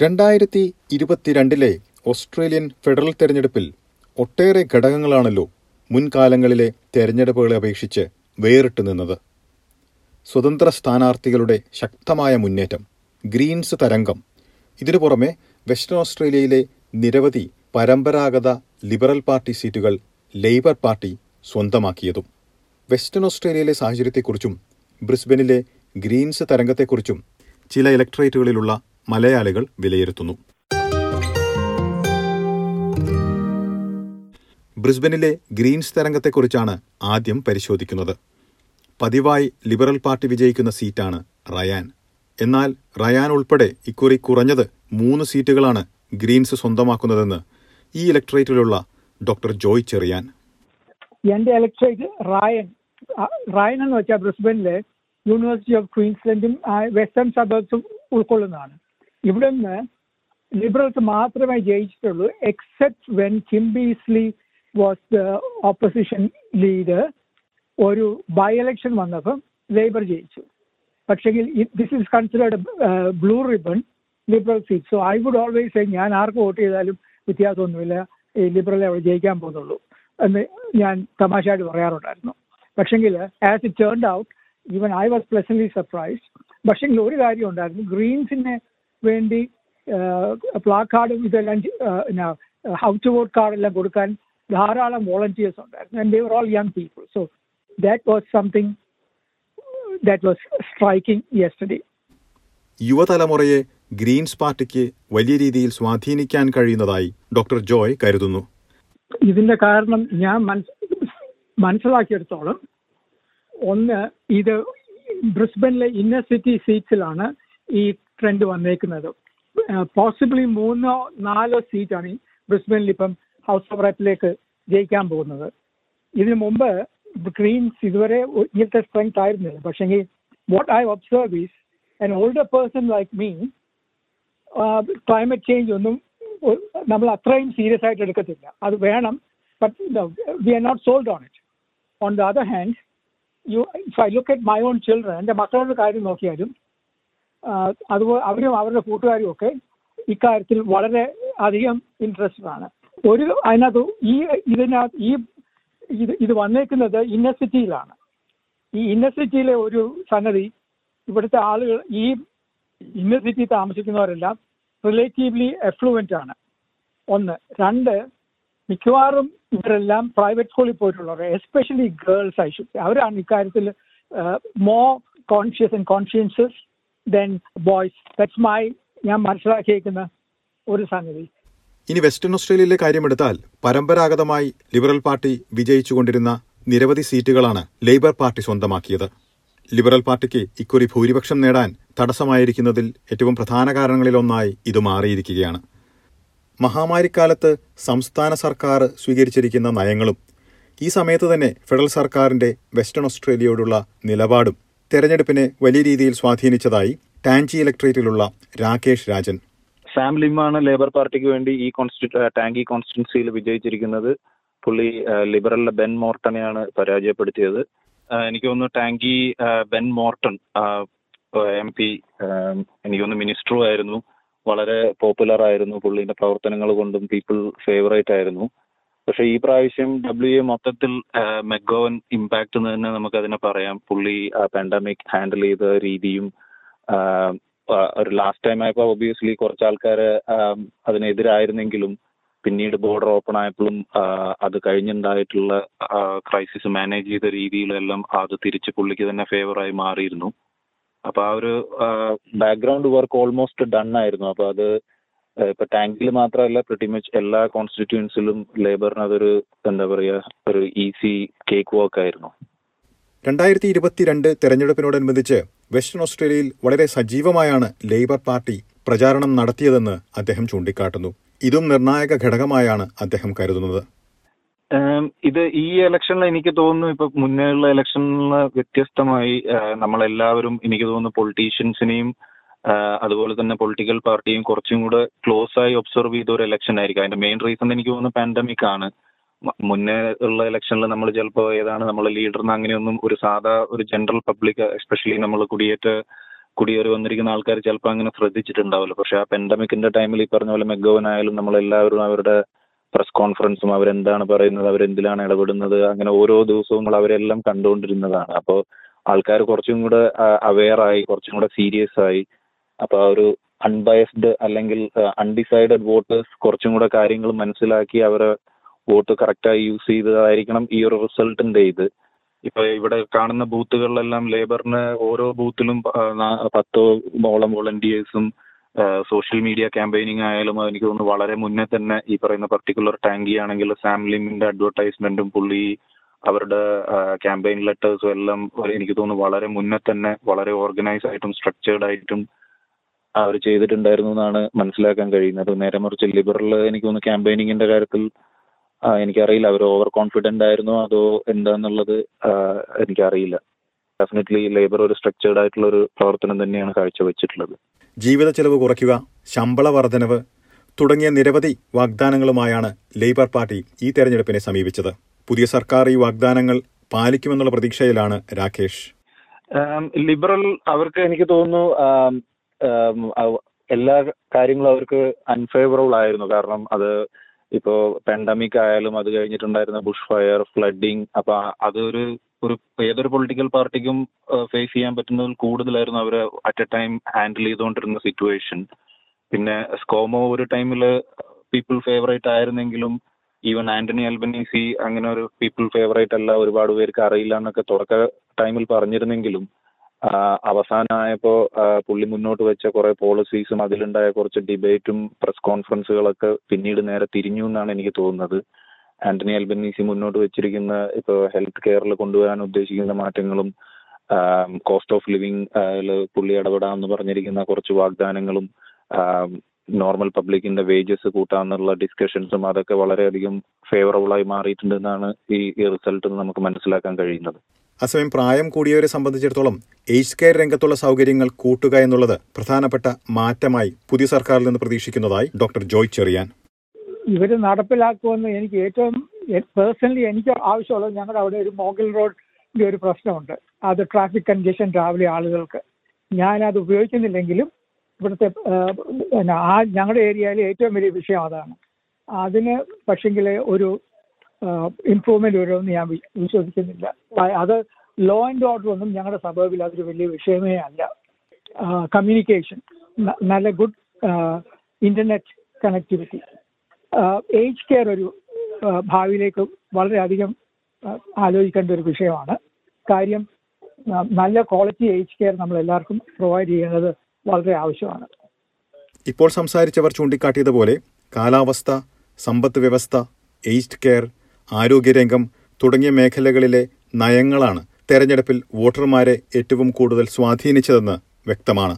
രണ്ടായിരത്തി ഇരുപത്തിരണ്ടിലെ Australian federal തെരഞ്ഞെടുപ്പിൽ ഒട്ടേറെ ഘടകങ്ങളാണല്ലോ മുൻകാലങ്ങളിലെ തെരഞ്ഞെടുപ്പുകളെ അപേക്ഷിച്ച് വേറിട്ട് നിന്നത്. സ്വതന്ത്ര സ്ഥാനാർത്ഥികളുടെ ശക്തമായ മുന്നേറ്റം ഗ്രീൻസ് തരംഗം ഇതിനു പുറമെ വെസ്റ്റേൺ ഓസ്ട്രേലിയയിലെ നിരവധി പരമ്പരാഗത ലിബറൽ പാർട്ടി സീറ്റുകൾ ലേബർ പാർട്ടി സ്വന്തമാക്കിയതും വെസ്റ്റേൺ ഓസ്ട്രേലിയയിലെ സാഹചര്യത്തെക്കുറിച്ചും ബ്രിസ്ബനിലെ ഗ്രീൻസ് തരംഗത്തെക്കുറിച്ചും ചില ഇലക്ട്രേറ്റുകളിലുള്ള മലയാളികൾ വിലയിരുത്തുന്നു. ബ്രിസ്ബനിലെ ഗ്രീൻസ് തരംഗത്തെക്കുറിച്ചാണ് ആദ്യം പരിശോധിക്കുന്നത്. പതിവായി ലിബറൽ പാർട്ടി വിജയിക്കുന്ന സീറ്റാണ് റയാൻ. എന്നാൽ റയാൻ ഉൾപ്പെടെ ഇക്കുറി കുറഞ്ഞത് മൂന്ന് സീറ്റുകളാണ് ഗ്രീൻസ് സ്വന്തമാക്കുന്നതെന്ന് ഈ ഇലക്ട്രേറ്റിലുള്ള ഡോക്ടർ ജോയ് ചെറിയാൻ. എന്റെ ഇലക്ട്രേറ്റ് റായൻ റായൻ എന്ന് വെച്ചാൽ ബ്രിസ്ബനിലെ യൂണിവേഴ്സിറ്റി ഓഫ് ക്വീൻസ്ലൻഡും വെസ്റ്റേൺ സബർബ്സും ഉൾക്കൊള്ളുന്നതാണ്. ഇവിടെ നിന്ന് ലിബറൽസ് മാത്രമേ ജയിച്ചിട്ടുള്ളൂ except when Kim Beazley was the opposition leader ഒരു ബൈ ഇലക്ഷൻ വന്നപ്പം ലേബർ ജയിച്ചു. പക്ഷെങ്കിൽ this is considered blue ribbon liberal seat so I would always say ഞാൻ ആർക്ക് വോട്ട് ചെയ്താലും വ്യത്യാസമൊന്നുമില്ല. ഈ ലിബറലെ അവിടെ ജയിക്കാൻ പോകുന്നുള്ളൂ എന്ന് ഞാൻ തമാശയായിട്ട് പറയാറുണ്ടായിരുന്നു. പക്ഷെങ്കിൽ as it turned out even I was pleasantly surprised പക്ഷെങ്കിൽ ഒരു കാര്യം ഉണ്ടായിരുന്നു ഗ്രീൻസിന് വേണ്ടി പ്ലാക്കാർഡും ഇതെല്ലാം ഹൗ ടു വോട്ട് കാർഡെല്ലാം കൊടുക്കാൻ ധാരാളം വോളണ്ടിയേഴ്സ് ഉണ്ടായിരുന്നു. And they were all young people so that was something that was striking yesterday യുവതലമുറയെ ഗ്രീൻസ് പാർട്ടിക്ക് വലിയ രീതിയിൽ സ്വാധീനിക്കാൻ കഴിയുന്നതായി ഡോക്ടർ ജോയ് കരുതുന്നു. ഇതിന്റെ കാരണം ഞാൻ മനസ് മനസ്സിലാക്കിയെടുത്തോളം ഒന്ന് ഇത് ബ്രിസ്ബനിലെ ഇന്നർ സിറ്റി സീറ്റ്സിലാണ് ഈ ട്രെൻഡ് വന്നേക്കുന്നത്. പോസിബിളി മൂന്നോ നാലോ സീറ്റാണ് ബ്രിസ്ബനിൽ ഇപ്പം ഹൗസ് ഓഫ് റെപ്പിലേക്ക് ജയിക്കാൻ പോകുന്നത്. ഇതിനു മുമ്പ് ഗ്രീൻസ് ഇതുവരെ ഇങ്ങനത്തെ സ്ട്രെങ്ത് ആയിരുന്നില്ല. പക്ഷേ what I observe is an older person like me climate change ഒന്നും നമ്മൾ അത്രയും സീരിയസ് ആയിട്ട് എടുക്കത്തില്ല. അത് വേണം but we are not sold on it on the other hand you I look at my own children എന്റെ മക്കളുടെ കാര്യം നോക്കിയാലും അതുപോലെ അവരും അവരുടെ കൂട്ടുകാരും ഒക്കെ ഇക്കാര്യത്തിൽ വളരെ അധികം ഇൻട്രസ്റ്റഡ് ആണ്. ഒരു അതിനകത്ത് ഈ ഇതിനകത്ത് ഈ ഇത് ഇത് വന്നേക്കുന്നത് ഇന്നർ സിറ്റിയിലാണ് ഈ ഇന്നർ സിറ്റിയിലെ ഒരു സംഗതി ഇവിടുത്തെ ആളുകൾ ഈ ഇന്നർ സിറ്റി താമസിക്കുന്നവരെല്ലാം റിലേറ്റീവ്ലി എഫ്ലുവന്റ് ആണ്. ഒന്ന്. രണ്ട് മിക്കവാറും ഇവരെല്ലാം പ്രൈവറ്റ് സ്കൂളിൽ പോയിട്ടുള്ളവർ എസ്പെഷ്യലി ഗേൾസ് ഐ അവരാണ് ഇക്കാര്യത്തിൽ more conscious and conscientious than boys that's my ഞാൻ മനസ്സിലാക്കിയേക്കുന്ന ഒരു സംഗതി. ഇനി വെസ്റ്റേൺ ഓസ്ട്രേലിയയിലെ കാര്യമെടുത്താൽ പരമ്പരാഗതമായി ലിബറൽ പാർട്ടി വിജയിച്ചുകൊണ്ടിരുന്ന നിരവധി സീറ്റുകളാണ് ലേബർ പാർട്ടി സ്വന്തമാക്കിയത്. ലിബറൽ പാർട്ടിക്ക് ഇക്കുറി ഭൂരിപക്ഷം നേടാൻ തടസ്സമായിരിക്കുന്നതിൽ ഏറ്റവും പ്രധാന കാരണങ്ങളിലൊന്നായി ഇത് മാറിയിരിക്കുകയാണ്. മഹാമാരിക്കാലത്ത് സംസ്ഥാന സർക്കാർ സ്വീകരിച്ചിരിക്കുന്ന നയങ്ങളും ഈ സമയത്ത് തന്നെ ഫെഡറൽ സർക്കാരിന്റെ വെസ്റ്റേൺ ഓസ്ട്രേലിയയോടുള്ള നിലപാടും തെരഞ്ഞെടുപ്പിനെ വലിയ രീതിയിൽ സ്വാധീനിച്ചതായി ടാൻജി ഇലക്ട്രേറ്റിലുള്ള രാകേഷ് രാജൻ. സാം ലിമാണ് ലേബർ പാർട്ടിക്ക് വേണ്ടി ഈ കോൺസ്റ്റിറ്റ്യൂ ടാങ്കി കോൺസ്റ്റിറ്റ്യൻസിയിൽ വിജയിച്ചിരിക്കുന്നത്. പുള്ളി ലിബറലിലെ ബെൻ മോർട്ടനെയാണ് പരാജയപ്പെടുത്തിയത്. എനിക്ക് തോന്നുന്നു Tangney Ben Morton M P എനിക്ക് തോന്നുന്നു മിനിസ്റ്ററും ആയിരുന്നു വളരെ പോപ്പുലർ ആയിരുന്നു പുള്ളിന്റെ പ്രവർത്തനങ്ങൾ കൊണ്ടും പീപ്പിൾ ഫേവറേറ്റ് ആയിരുന്നു. പക്ഷെ ഈ പ്രാവശ്യം ഡബ്ല്യു എ മൊത്തത്തിൽ മെഗോവൻ ഇമ്പാക്ട് എന്ന് തന്നെ നമുക്ക് അതിനെ പറയാം. പുള്ളി പാൻഡമിക് ഹാൻഡിൽ ചെയ്ത രീതിയും ഒരു ലാസ്റ്റ് ടൈം ആയപ്പോൾ ഒബിയസ്ലി കുറച്ച് ആൾക്കാർ അതിനെതിരായിരുന്നെങ്കിലും പിന്നീട് ബോർഡർ ഓപ്പൺ ആയപ്പോഴും അത് കഴിഞ്ഞുണ്ടായിട്ടുള്ള ക്രൈസിസ് മാനേജ് ചെയ്ത രീതിയിലെല്ലാം അത് തിരിച്ച് പുള്ളിക്ക് തന്നെ ഫേവറായി മാറിയിരുന്നു. അപ്പൊ ആ ഒരു ബാക്ക്ഗ്രൗണ്ട് വർക്ക് ഓൾമോസ്റ്റ് ഡൺ ആയിരുന്നു. അപ്പൊ അത് ഇപ്പൊ ടാങ്കിൽ മാത്രമല്ല പ്രിറ്റി മച്ച് എല്ലാ കോൺസ്റ്റിറ്റ്യൂൻസിലും ലേബറിന് അതൊരു എന്താ പറയാ ഒരു ഈസി കേക്ക് വാക്ക് ആയിരുന്നു. രണ്ടായിരത്തി ഇരുപത്തിരണ്ട് തെരഞ്ഞെടുപ്പിനോടനുബന്ധിച്ച് വെസ്റ്റേൺ ഓസ്ട്രേലിയയിൽ വളരെ സജീവമായാണ് ലേബർ പാർട്ടി പ്രചാരണം നടത്തിയതെന്ന് അദ്ദേഹം ചൂണ്ടിക്കാട്ടുന്നു. ഇതും നിർണായക ഘടകമായാണ് അദ്ദേഹം കരുതുന്നത്. ഇത് ഈ ഇലക്ഷനിൽ എനിക്ക് തോന്നുന്നു ഇപ്പൊ മുന്നേയുള്ള ഇലക്ഷനിൽ വ്യത്യസ്തമായി നമ്മളെല്ലാവരും എനിക്ക് തോന്നുന്നു പൊളിറ്റീഷ്യൻസിനെയും അതുപോലെ തന്നെ പൊളിറ്റിക്കൽ പാർട്ടിയും കുറച്ചും കൂടെ ക്ലോസ് ആയി ഒബ്സർവ് ചെയ്ത ഒരു ഇലക്ഷൻ ആയിരിക്കും. അതിന്റെ മെയിൻ റീസൺ എനിക്ക് തോന്നുന്നത് പാൻഡമിക് ആണ്. മുന്നേ ഉള്ള ഇലക്ഷനിൽ നമ്മൾ ചിലപ്പോൾ ഏതാണ് നമ്മൾ ലീഡർ അങ്ങനെയൊന്നും ഒരു സാധാ ഒരു ജനറൽ പബ്ലിക് എസ്പെഷ്യലി നമ്മൾ കുടിയേറ്റ കുടിയേറി വന്നിരിക്കുന്ന ആൾക്കാർ ചിലപ്പോൾ അങ്ങനെ ശ്രദ്ധിച്ചിട്ടുണ്ടാവില്ല. പക്ഷെ ആ പെൻഡമിക്കിന്റെ ടൈമിൽ ഈ പറഞ്ഞ പോലെ മെഗോവൻ ആയാലും നമ്മളെല്ലാവരും അവരുടെ പ്രസ് കോൺഫറൻസും അവരെന്താണ് പറയുന്നത് അവരെന്തിലാണ് ഇടപെടുന്നത് അങ്ങനെ ഓരോ ദിവസവും നമ്മൾ അവരെല്ലാം കണ്ടുകൊണ്ടിരുന്നതാണ്. അപ്പോൾ ആൾക്കാർ കുറച്ചും കൂടെ അവെയർ ആയി കുറച്ചും കൂടെ സീരിയസ് ആയി. അപ്പൊ ആ ഒരു അൺബയസ്ഡ് അല്ലെങ്കിൽ അൺഡിസൈഡഡ് വോട്ടേഴ്സ് കുറച്ചും കൂടെ കാര്യങ്ങൾ മനസ്സിലാക്കി അവരെ വോട്ട് കറക്റ്റായി യൂസ് ചെയ്തതായിരിക്കണം ഈ ഒരു റിസൾട്ടിന്റെ ഇത്. ഇപ്പൊ ഇവിടെ കാണുന്ന ബൂത്തുകളിലെല്ലാം ലേബറിന് ഓരോ ബൂത്തിലും പത്തോ മോളം വോളണ്ടിയേഴ്സും സോഷ്യൽ മീഡിയ ക്യാമ്പയിനിങ് ആയാലും എനിക്ക് തോന്നുന്നു വളരെ മുന്നേ തന്നെ ഈ പറയുന്ന പർട്ടിക്കുലർ ടാങ്കി ആണെങ്കിൽ സാംലിമിന്റെ അഡ്വർടൈസ്മെന്റും പുള്ളി അവരുടെ ക്യാമ്പയിൻ ലെറ്റേഴ്സും എല്ലാം എനിക്ക് തോന്നുന്നു വളരെ മുന്നേ തന്നെ വളരെ ഓർഗനൈസ് ആയിട്ടും സ്ട്രക്ചേർഡ് ആയിട്ടും അവർ ചെയ്തിട്ടുണ്ടായിരുന്നു എന്നാണ് മനസ്സിലാക്കാൻ കഴിയുന്നത്. നേരെ മറിച്ച് ലിബറൽ എനിക്ക് തോന്നുന്നു ക്യാമ്പയിനിങ്ങിന്റെ കാര്യത്തിൽ എനിക്കറിയില്ല. അവർ ഓവർ കോൺഫിഡന്റ് ആയിരുന്നു അതോ എന്താന്നുള്ളത് എനിക്കറിയില്ല. ഡെഫിനറ്റ്ലി ലേബർ ഒരു സ്ട്രക്ചേർഡ് ആയിട്ടുള്ള ഒരു പ്രവർത്തനം തന്നെയാണ് കാഴ്ചവെച്ചിട്ടുള്ളത്. ജീവിത ചെലവ് കുറയ്ക്കുക ശമ്പള വർധനവ് തുടങ്ങിയ നിരവധി വാഗ്ദാനങ്ങളുമായാണ് ലേബർ പാർട്ടി ഈ തെരഞ്ഞെടുപ്പിനെ സമീപിച്ചത്. പുതിയ സർക്കാർ ഈ വാഗ്ദാനങ്ങൾ പാലിക്കുമെന്നുള്ള പ്രതീക്ഷയിലാണ് രാകേഷ്. ലിബറൽ അവർക്ക് എനിക്ക് തോന്നുന്നു എല്ലാ കാര്യങ്ങളും അവർക്ക് അൺഫേവറബിൾ ആയിരുന്നു. കാരണം അത് ഇപ്പോ പാൻഡമിക് ആയാലും അത് കഴിഞ്ഞിട്ടുണ്ടായിരുന്ന ബുഷ് ഫയർ ഫ്ലഡിങ് അപ്പൊ അതൊരു ഒരു ഏതൊരു പൊളിറ്റിക്കൽ പാർട്ടിക്കും ഫേസ് ചെയ്യാൻ പറ്റുന്നതിൽ കൂടുതലായിരുന്നു അവർ അറ്റ് എ ടൈം ഹാൻഡിൽ ചെയ്തുകൊണ്ടിരുന്ന സിറ്റുവേഷൻ പിന്നെ സ്കോമോ ഒരു ടൈമിൽ പീപ്പിൾ ഫേവറേറ്റ് ആയിരുന്നെങ്കിലും ഈവൻ ആന്റണി അൽബനീസി അങ്ങനെ ഒരു പീപ്പിൾ ഫേവറേറ്റ് അല്ല ഒരുപാട് പേർക്ക് അറിയില്ല എന്നൊക്കെ തുടക്ക ടൈമിൽ പറഞ്ഞിരുന്നെങ്കിലും ആ, അവസാനമായപ്പോ ആ, പുള്ളി മുന്നോട്ട് വെച്ച കുറെ പോളിസീസും അതിലുണ്ടായ കുറച്ച് ഡിബേറ്റും പ്രസ് കോൺഫറൻസുകളൊക്കെ പിന്നീട് നേരെ തിരിഞ്ഞു എന്നാണ് എനിക്ക് തോന്നുന്നത്. ആന്റണി അൽബനീസി മുന്നോട്ട് വെച്ചിരിക്കുന്ന ഇപ്പൊ ഹെൽത്ത് കെയറിൽ കൊണ്ടുവരാൻ ഉദ്ദേശിക്കുന്ന മാറ്റങ്ങളും കോസ്റ്റ് ഓഫ് ലിവിങ് പുള്ളി ഇടപെടാമെന്ന് പറഞ്ഞിരിക്കുന്ന കുറച്ച് വാഗ്ദാനങ്ങളും നോർമൽ പബ്ലിക്കിന്റെ വേജസ് കൂട്ടാന്നുള്ള ഡിസ്കഷൻസും അതൊക്കെ വളരെയധികം ഫേവറബിൾ ആയി മാറിയിട്ടുണ്ടെന്നാണ് ഈ റിസൾട്ട് നമുക്ക് മനസ്സിലാക്കാൻ കഴിയുന്നത്. അസമയം പ്രായം കൂടിയവരെ സംബന്ധിച്ചിടത്തോളം ഏജ് കെയർ രംഗത്തുള്ള സൗകര്യങ്ങൾ കൂട്ടുക എന്നുള്ളത് പ്രധാനപ്പെട്ട മാറ്റമായി പുതിയ സർക്കാരിൽ നിന്ന് പ്രതീക്ഷിക്കുന്നതായി ഡോക്ടർ ജോയ് ചെറിയാൻ. ഇവർ നടപ്പിലാക്കുമെന്ന് എനിക്ക് ഏറ്റവും പേഴ്സണലി എനിക്ക് ആവശ്യമുള്ളത് ഞങ്ങളുടെ അവിടെ ഒരു മോഗൽ റോഡിന്റെ ഒരു പ്രശ്നമുണ്ട്. അത് ട്രാഫിക് കൺജഷൻ രാവിലെ ആളുകൾക്ക്. അത് ഉപയോഗിക്കുന്നില്ലെങ്കിലും ഇവിടുത്തെ ആ ഞങ്ങളുടെ ഏരിയയിലെ ഏറ്റവും വലിയ വിഷയം അതാണ്. അതിന് പക്ഷെങ്കിൽ ഒരു ഇംപ്രൂവ്മെന്റ് വരുമെന്ന് ഞാൻ വിശ്വസിക്കുന്നില്ല. അത് ലോ ആൻഡ് ഓർഡർ ഒന്നും ഞങ്ങളുടെ സബർബിൽ അതൊരു വലിയ വിഷയമേ അല്ല. കമ്മ്യൂണിക്കേഷൻ നല്ല good internet connectivity age care ഒരു ഭാവിയിലേക്ക് വളരെയധികം ആലോചിക്കേണ്ട ഒരു വിഷയമാണ്. കാര്യം നല്ല ക്വാളിറ്റി ഏജ് കെയർ നമ്മൾ എല്ലാവർക്കും പ്രൊവൈഡ് ചെയ്യുന്നത് വളരെ ആവശ്യമാണ്. ഇപ്പോൾ സംസാരിച്ചവർ ചൂണ്ടിക്കാട്ടിയതുപോലെ കാലാവസ്ഥ സമ്പദ് വ്യവസ്ഥ ഏജ് കെയർ ആരോഗ്യരംഗം തുടങ്ങിയ മേഖലകളിലെ നയങ്ങളാണ് തെരഞ്ഞെടുപ്പിൽ വോട്ടർമാരെ ഏറ്റവും കൂടുതൽ സ്വാധീനിച്ചതെന്ന് വ്യക്തമാണ്.